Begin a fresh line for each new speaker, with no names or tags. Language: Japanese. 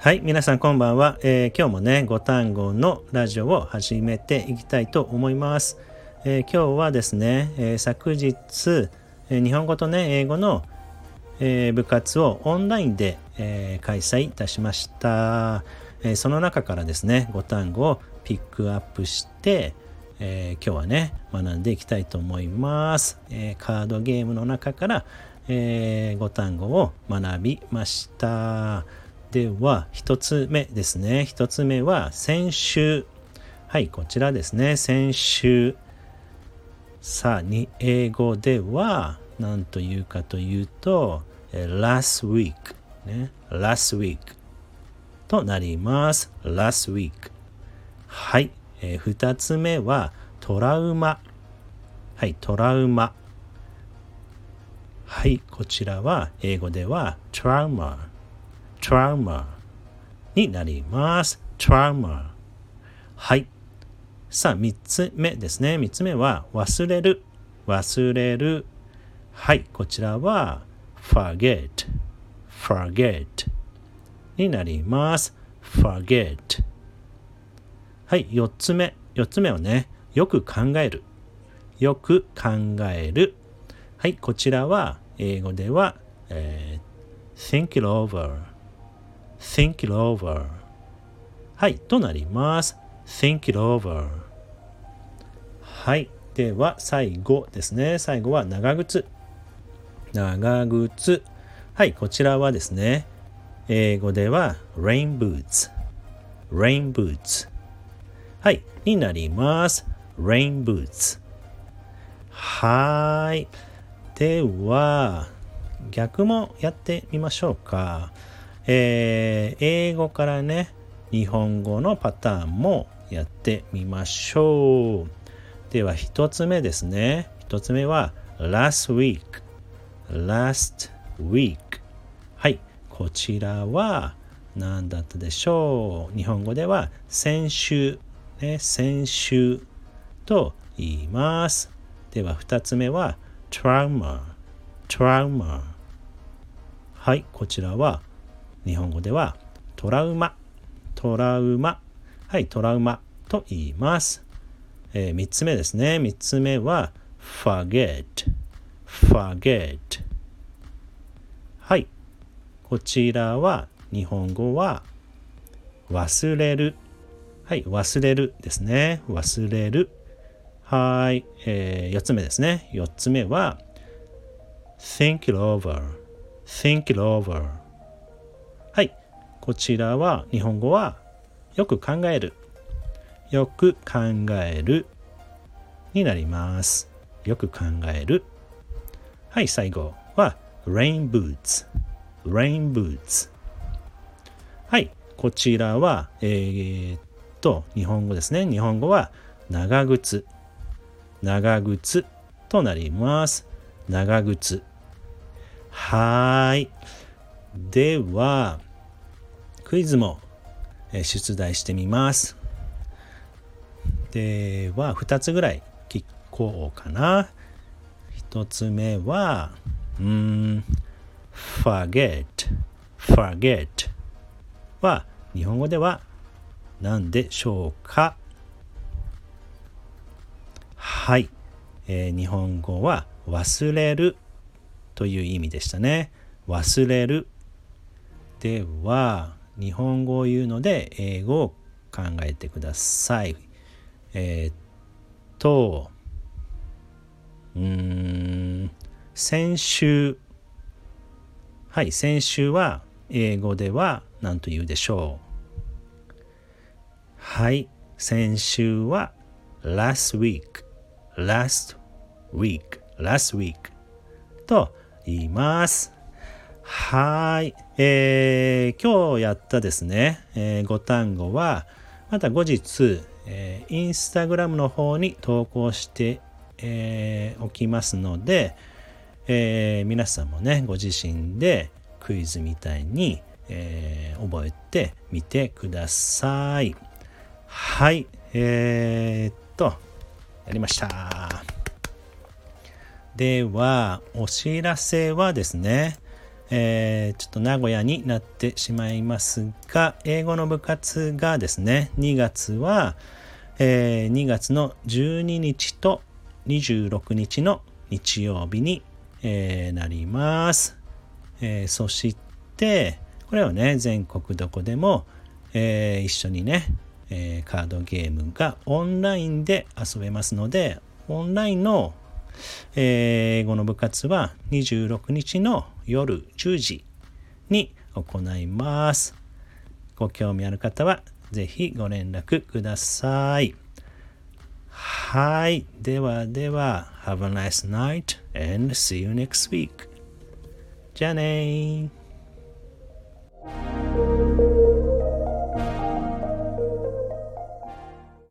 はい、皆さんこんばんは、えー、今日もね、5単語のラジオを始めていきたいと思います。えー、今日はですね、えー、昨日、え日本語とね、英語の、え部活をオンラインで、え開催いたしました、えその中からですね、5単語をピックアップして、え今日はね、学んでいきたいと思います。えカードゲームの中から、え5単語を学びました。では、一つ目ですね。一つ目は、先週。はい、こちらですね。先週。さあ、に英語では、何というかというと、last week。ね。last week となります。last week。はい。えー、二つ目は、トラウマ。はい、トラウマ。はい、こちらは英語では trauma。Trauma になります。trauma はい。さあ、三つ目ですね。三つ目は忘れる。忘れる。はい。こちらは forget forget になります。forget はい。四つ目。四つ目はね、よく考える。よく考える。はい。こちらは英語では、えー、think it over think it over. はいとなります。Think it over. はいでは最後ですね。最後は長靴。長靴。はいこちらはですね英語では rain boots. Rain boots. はいになります。Rain boots. はいでは逆もやってみましょうか。えー、英語からね、日本語のパターンもやってみましょう。では、一つ目ですね。一つ目は、last week。last week。はい。こちらは何だったでしょう日本語では、先週。ね、先週と言います。では、二つ目は、trauma。trauma。はい。こちらは、日本語ではトラウマ、トラウマ、はい、トラウマと言います。えー、3つ目ですね。3つ目は forget, forget。はい、こちらは日本語は忘れる。はい、忘れるですね。忘れる。はい、えー、4つ目ですね。4つ目は think it over, think it over。こちらは日本語はよく考える。よく考えるになります。よく考える。はい最後は rain boots rain boots はいこちらはえー、っと日本語ですね。日本語は長靴。長靴となります。長靴。はい。ではクイズも出題してみます。では、2つぐらい聞こうかな。1つ目は、うん、forget, forget は日本語では何でしょうか？はい、えー、日本語は忘れるという意味でしたね。忘れる。では、日本語を言うので英語を考えてください。えー、っと、うん、先週、はい、先週は英語では何と言うでしょうはい、先週は last week, last week, last week と言います。はい。えー、今日やったですね、えー、5単語は、また後日、えー、インスタグラムの方に投稿して、えー、おきますので、えー、皆さんもね、ご自身でクイズみたいに、えー、覚えてみてください。はい。えー、っと、やりました。では、お知らせはですね、えー、ちょっと名古屋になってしまいますが、英語の部活がですね、2月は、えー、2月の12日と26日の日曜日に、えー、なります。えー、そして、これはね、全国どこでも、えー、一緒にね、えー、カードゲームがオンラインで遊べますので、オンラインの、えー、英語の部活は26日の夜10時に行います。ご興味ある方はぜひご連絡ください。はい。ではでは、Have a nice night and see you next week. じゃあね